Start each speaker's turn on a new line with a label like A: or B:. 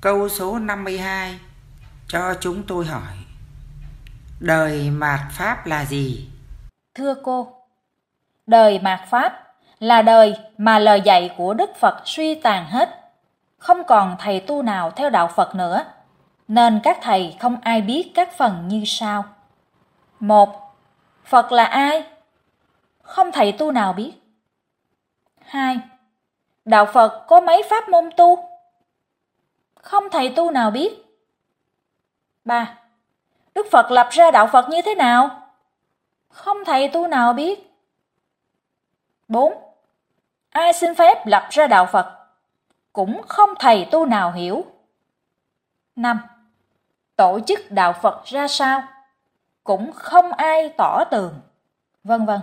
A: Câu số 52 cho chúng tôi hỏi. Đời mạt Pháp là gì?
B: Thưa cô, đời mạt Pháp là đời mà lời dạy của Đức Phật suy tàn hết. Không còn thầy tu nào theo đạo Phật nữa, nên các thầy không ai biết các phần như sau. một Phật là ai? Không thầy tu nào biết. hai Đạo Phật có mấy pháp môn tu? Không thầy tu nào biết. 3. Đức Phật lập ra đạo Phật như thế nào? Không thầy tu nào biết. 4. Ai xin phép lập ra đạo Phật? Cũng không thầy tu nào hiểu. 5. Tổ chức đạo Phật ra sao? Cũng không ai tỏ tường, vân vân.